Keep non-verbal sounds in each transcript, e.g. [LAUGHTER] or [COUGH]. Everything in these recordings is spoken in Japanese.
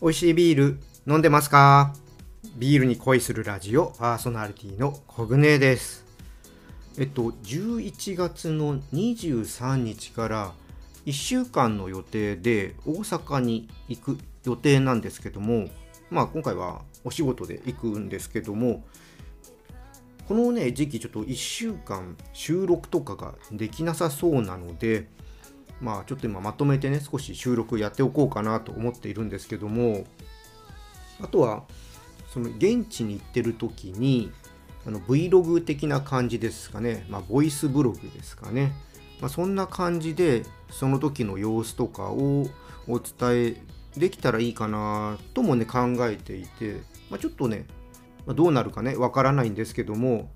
美味しいビール飲んでますか？ビールに恋するラジオパーソナリティのコグネです。えっと11月の23日から1週間の予定で大阪に行く予定なんですけどもまあ今回はお仕事で行くんですけどもこのね時期ちょっと1週間収録とかができなさそうなのでまあちょっと今まとめてね少し収録やっておこうかなと思っているんですけどもあとはその現地に行ってる時にあの Vlog 的な感じですかね、まあ、ボイスブログですかね、まあ、そんな感じでその時の様子とかをお伝えできたらいいかなともね考えていて、まあ、ちょっとね、まどうなるかねわからないんですけども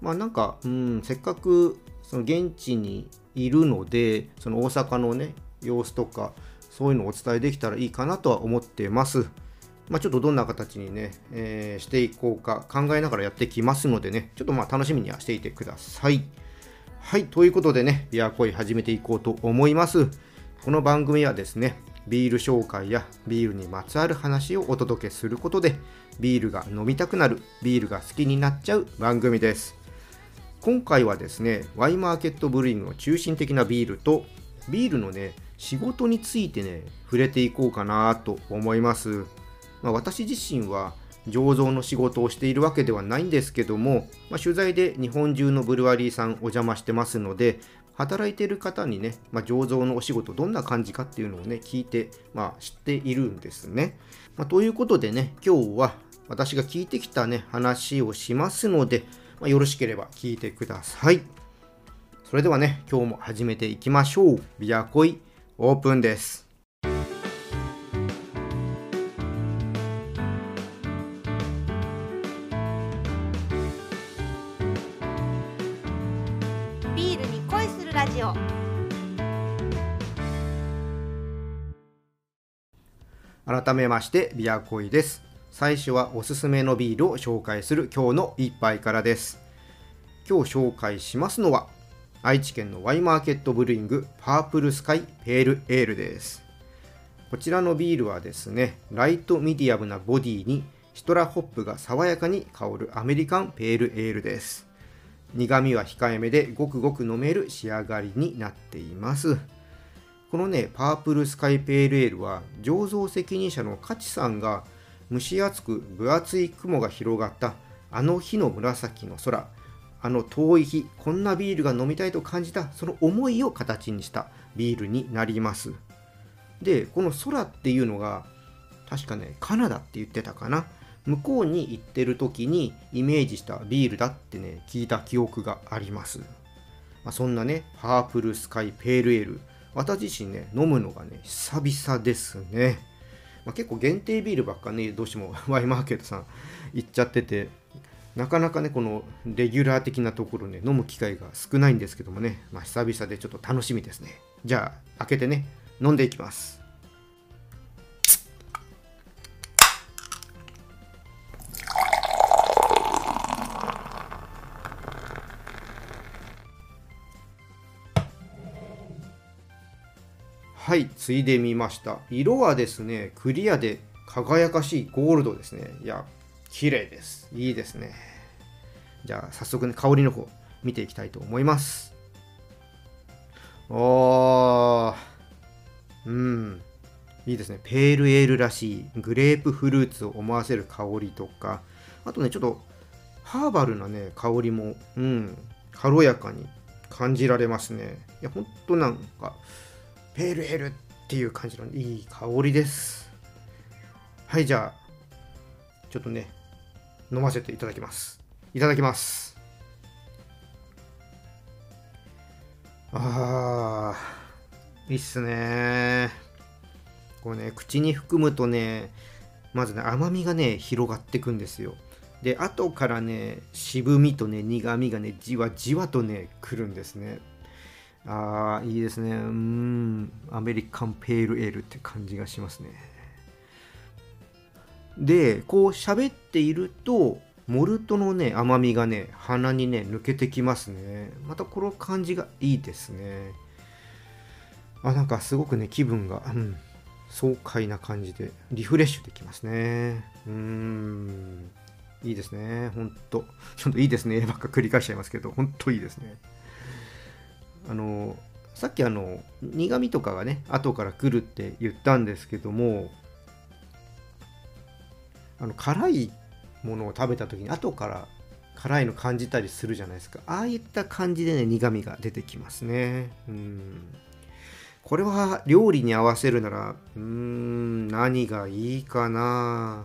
まあなんか、うん、せっかくその現地にいるのでその大阪のね様子とかそういうのをお伝えできたらいいかなとは思ってます。まあ、ちょっとどんな形にね、えー、していこうか考えながらやってきますのでね、ちょっとまあ楽しみにはしていてください。はい、ということでね、ビアコイ始めていこうと思います。この番組はですね、ビール紹介やビールにまつわる話をお届けすることで、ビールが飲みたくなる、ビールが好きになっちゃう番組です。今回はですね、ワイマーケットブリングの中心的なビールと、ビールのね、仕事についてね、触れていこうかなと思います。まあ、私自身は醸造の仕事をしているわけではないんですけども、まあ、取材で日本中のブルワリーさんお邪魔してますので働いている方にね、まあ、醸造のお仕事どんな感じかっていうのをね聞いて、まあ、知っているんですね、ま、ということでね今日は私が聞いてきたね話をしますので、まよろしければ聞いてください。それではね今日も始めていきましょう。ビアコイオープンです。ジオ。改めましてビアコイです最初はおすすめのビールを紹介する今日の一杯からです。今日紹介しますのは愛知県の Y.MARKET BREWING Purple Sky Pale Ale です。こちらのビールはですねライトミディアムなボディにシトラホップが爽やかに香るアメリカンペールエールです。苦味は控えめでごくごく飲める仕上がりになっています。このねパープルスカイペールエールは醸造責任者のカチさんが蒸し暑く分厚い雲が広がった。あの日の紫の空。あの遠い日こんなビールが飲みたいと感じたその思いを形にした。ビールになります。でこの空っていうのが確かねカナダって言ってたかな。向こうに行ってる時にイメージしたビールだってね聞いた記憶があります、まあ、そんなねパープルスカイペールエール。私自身ね飲むのがね久々ですね、まあ、結構限定ビールばっかねどうしても [LAUGHS] ワイマーケットさん行っちゃっててなかなかねこのレギュラー的なところね飲む機会が少ないんですけどもね、まあ、久々でちょっと楽しみですね。じゃあ開けてね飲んでいきます。はいついでみました。色はですねクリアで輝かしいゴールドですね。いや綺麗です。いいですね。じゃあ早速ね香りの方見ていきたいと思います。おーうん。いいですね。ペールエールらしいグレープフルーツを思わせる香りとか。あとねちょっとハーバルなね香りもうん軽やかに感じられますね。いやほんとなんかペールエールっていう感じのいい香りです。はいじゃあちょっとね飲ませていただきます。いただきます。あーいいっすね。これね口に含むとねまずね甘みがね広がってくんですよ。で後からね渋みとね苦みがねじわじわとねくるんですね。ああ、いいですね。うん、アメリカンペールエールって感じがしますね。で、こう喋っていると、モルトのね、甘みがね、鼻にね、抜けてきますね。またこの感じがいいですね。あ、なんかすごくね、気分が、うん、爽快な感じでリフレッシュできますねうーんいいですねほんとちょっといいですねばっか繰り返しちゃいますけどほんといいですねあのさっきあの苦味とかがね後から来るって言ったんですけどもあの辛いものを食べた時に後から辛いの感じたりするじゃないですか。ああいった感じでね苦味が出てきますね。うん。これは料理に合わせるならうん何がいいかな。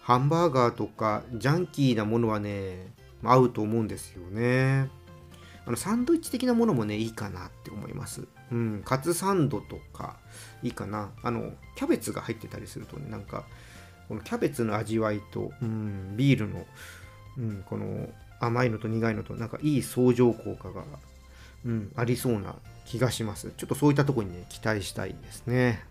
ハンバーガーとかジャンキーなものはね合うと思うんですよね。あのサンドイッチ的なものもねいいかなって思います。うんカツサンドとかいいかな。あのキャベツが入ってたりするとねなんかこのキャベツの味わいと、うん、ビールの、うん、この甘いのと苦いのとなんかいい相乗効果が、うん、ありそうな気がします。ちょっとそういったとこにね期待したいですね。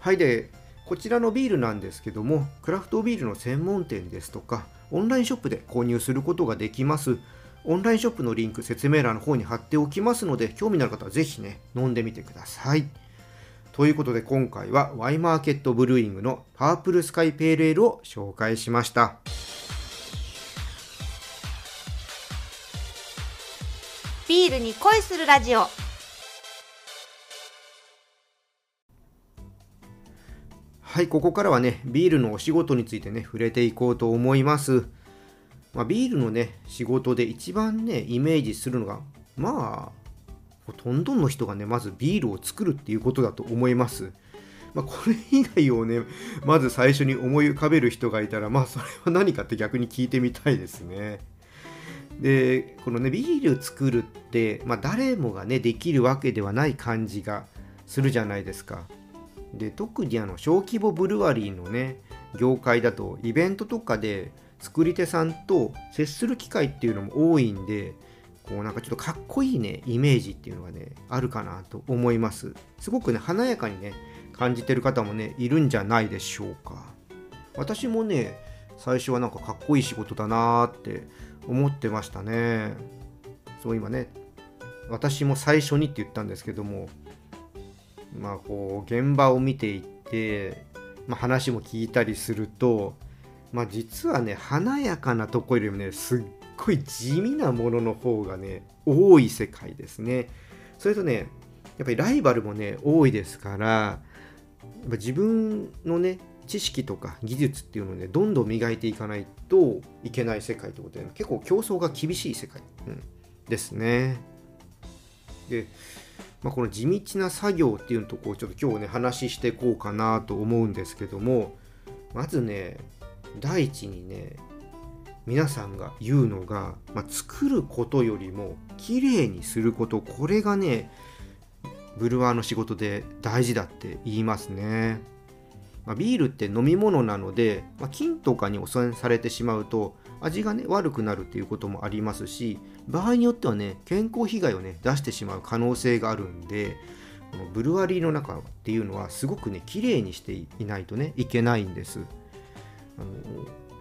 はいでこちらのビールなんですけどもクラフトビールの専門店ですとかオンラインショップで購入することができます。オンラインショップのリンク説明欄の方に貼っておきますので興味のある方はぜひね飲んでみてください。ということで今回はワイマーケットブルーイングのパープルスカイペールエールを紹介しました。ビールに恋するラジオ。はいここからはねビールのお仕事についてね触れていこうと思いますまあ、ビールのね仕事で一番ねイメージするのがまあほとんどの人がねまずビールを作るっていうことだと思います。まあ、これ以外をねまず最初に思い浮かべる人がいたらまあそれは何かって逆に聞いてみたいですね。でこのねビール作るって、まあ、誰もがねできるわけではない感じがするじゃないですか。で特にあの小規模ブルワリーのね業界だとイベントとかで作り手さんと接する機会っていうのも多いんでこうなんかちょっとかっこいいねイメージっていうのがねあるかなと思います。すごくね華やかにね感じてる方もねいるんじゃないでしょうか。私もね最初はなんかかっこいい仕事だなーって思ってましたね。そう今ね私も最初にって言ったんですけどもまあこう現場を見ていって、まあ、話も聞いたりするとまあ実はね華やかなとこよりもねすっごい地味なものの方がね多い世界ですね。それとねやっぱりライバルもね多いですから自分のね知識とか技術っていうのをねどんどん磨いていかないといけない世界ということで、結構競争が厳しい世界、うん、ですね。で、まあ、この地道な作業っていうのとこをちょっと今日ね話していこうかなと思うんですけどもまずね第一にね皆さんが言うのが、まあ、作ることよりも綺麗にすること。これがねブルワーの仕事で大事だって言いますね、まあ、ビールって飲み物なので、まあ、菌とかに汚染されてしまうと味がね悪くなるっていうこともありますし場合によってはね健康被害をね出してしまう可能性があるんでこのブルワリーの中っていうのはすごくね綺麗にしていないとねいけないんです。あの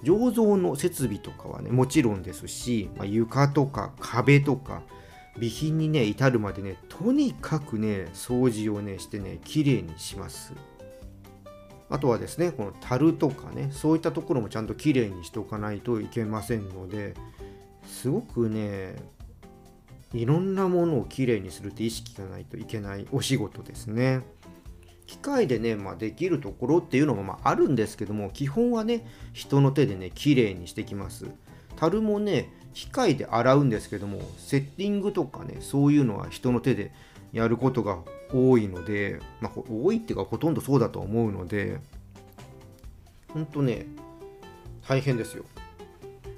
醸造の設備とかはねもちろんですし、まあ、床とか壁とか備品にね至るまでねとにかくね掃除をねしてね綺麗にしますあとはですねこの樽とかねそういったところもちゃんと綺麗にしておかないといけませんのですごくねいろんなものをきれいにするって意識がないといけないお仕事ですね。機械でね、まあ、できるところっていうのもまああるんですけども基本はね人の手でね綺麗にしてきます。樽もね機械で洗うんですけどもセッティングとかねそういうのは人の手でやることが多いので、まあ、多いっていうかほとんどそうだと思うのでほんとね大変ですよ。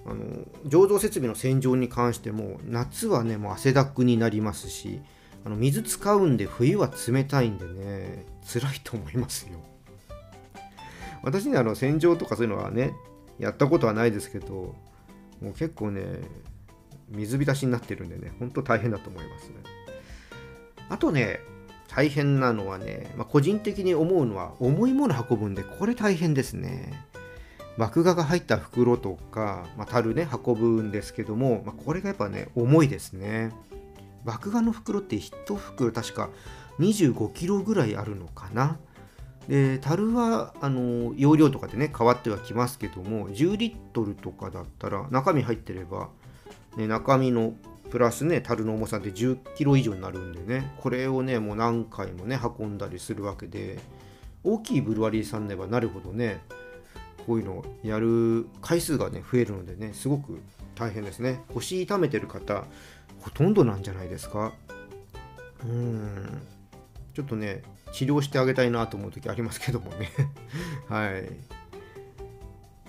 あの醸造設備の洗浄に関しても夏はねもう汗だくになりますしあの水使うんで冬は冷たいんでね辛いと思いますよ。私にあの洗浄とかそういうのはねやったことはないですけどもう結構ね水浸しになってるんでねほんと大変だと思いますね。あとね大変なのはね、まあ、個人的に思うのは重いもの運ぶんでこれ大変ですね。麦芽が入った袋とか、まあ、樽ね運ぶんですけども、まあ、これがやっぱね重いですね。麦芽の袋って1袋確か25キロぐらいあるのかな。で樽はあの容量とかでね変わってはきますけども10リットルとかだったら中身入ってれば、ね、中身のプラスね樽の重さで10キロ以上になるんでねこれをねもう何回もね運んだりするわけで大きいブルワリーさんではなるほどねこういうのをやる回数がね増えるのでねすごく大変ですね。腰痛めてる方ほとんどなんじゃないですか。うん。ちょっとね治療してあげたいなと思う時ありますけどもね。[LAUGHS] はい。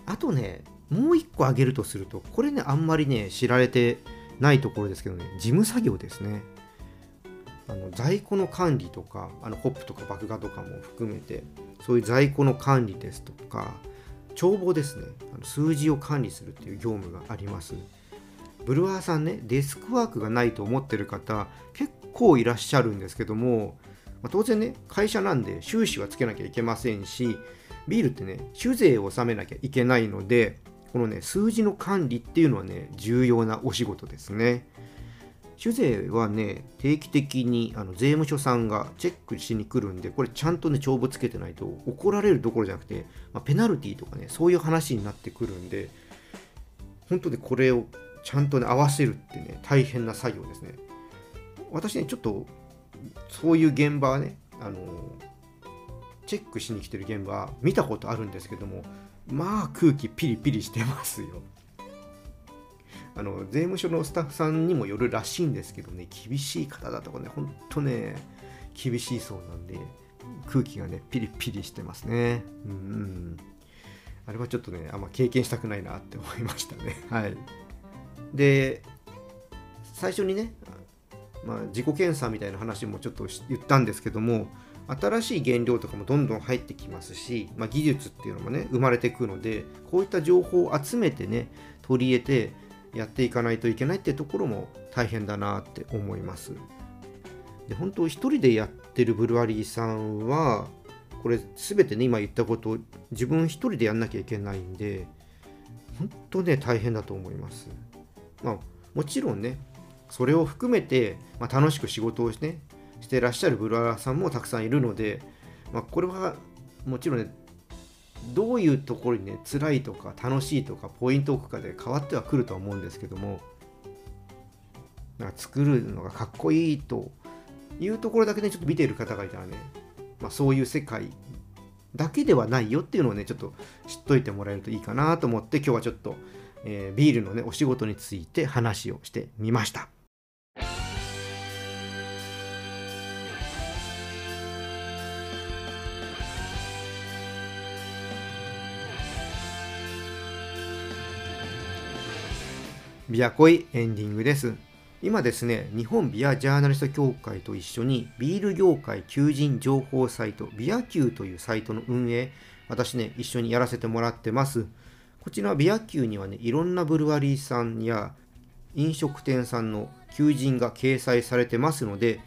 あとねもう一個挙げるとするとこれねあんまりね知られてないところですけどね事務作業ですね。あの在庫の管理とかあのホップとか麦芽とかも含めてそういう在庫の管理ですとか帳簿ですね。あの数字を管理するっていう業務があります。ブルワーさんねデスクワークがないと思ってる方結構いらっしゃるんですけども、まあ、当然ね会社なんで収支はつけなきゃいけませんしビールってね酒税を納めなきゃいけないのでこのね数字の管理っていうのはね重要なお仕事ですね。酒税はね定期的にあの税務署さんがチェックしに来るんでこれちゃんとね帳簿つけてないと怒られるどころじゃなくて、まあ、ペナルティとかねそういう話になってくるんで本当でこれをちゃんとね合わせるってね大変な作業ですね。私ねちょっとそういう現場はねあのチェックしに来てる現場見たことあるんですけどもまあ空気ピリピリしてますよ。あの税務署のスタッフさんにもよるらしいんですけどね厳しい方だとかねほんとね厳しいそうなんで空気がねピリピリしてますね。うん、うん、あれはちょっとねあんま経験したくないなって思いましたね。はい。で最初にね、まあ、自己検査みたいな話もちょっと言ったんですけども新しい原料とかもどんどん入ってきますし、まあ、技術っていうのもね生まれてくのでこういった情報を集めてね取り入れてやっていかないといけないってところも大変だなって思います。で本当一人でやってるブルワリーさんはこれ全てね今言ったことを自分一人でやんなきゃいけないんで本当ね大変だと思います。まあもちろんねそれを含めて、まあ、楽しく仕事をして、ね、してらっしゃるブルワーさんもたくさんいるので、まあ、これはもちろんねどういうところにね辛いとか楽しいとかポイントを置くかで変わってはくるとは思うんですけどもなんか作るのがかっこいいというところだけねちょっと見ている方がいたらね、まあ、そういう世界だけではないよっていうのをねちょっと知っといてもらえるといいかなと思って今日はちょっと、えー、ビールのねお仕事について話をしてみました。ビアコイエンディングです。今ですね、日本ビアジャーナリスト協会と一緒にビール業界求人情報サイトビア Q というサイトの運営、私ね、一緒にやらせてもらってます。こちらビア Q にはね、いろんなブルワリーさんや飲食店さんの求人が掲載されてますので、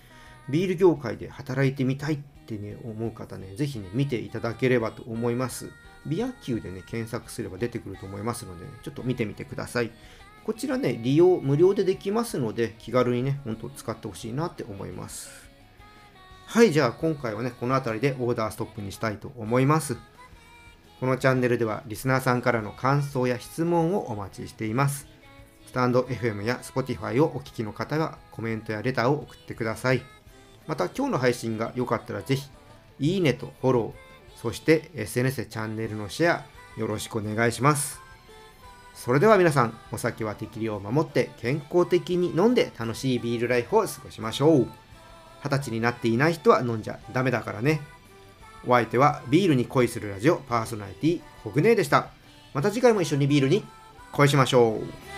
ビール業界で働いてみたいってね、思う方ね、ぜひね、見ていただければと思います。ビア Q でね、検索すれば出てくると思いますので、ちょっと見てみてください。こちらね、利用無料でできますので、気軽にね、ほんと使ってほしいなって思います。はい、じゃあ今回はね、この辺りでオーダーストップにしたいと思います。このチャンネルではリスナーさんからの感想や質問をお待ちしています。スタンド FM や Spotify をお聞きの方はコメントやレターを送ってください。また今日の配信が良かったらぜひ、いいねとフォロー、そして SNS でチャンネルのシェアよろしくお願いします。それでは皆さん、お酒は適量を守って健康的に飲んで楽しいビールライフを過ごしましょう。二十歳になっていない人は飲んじゃダメだからね。お相手はビールに恋するラジオパーソナリティホグネでした。また次回も一緒にビールに恋しましょう。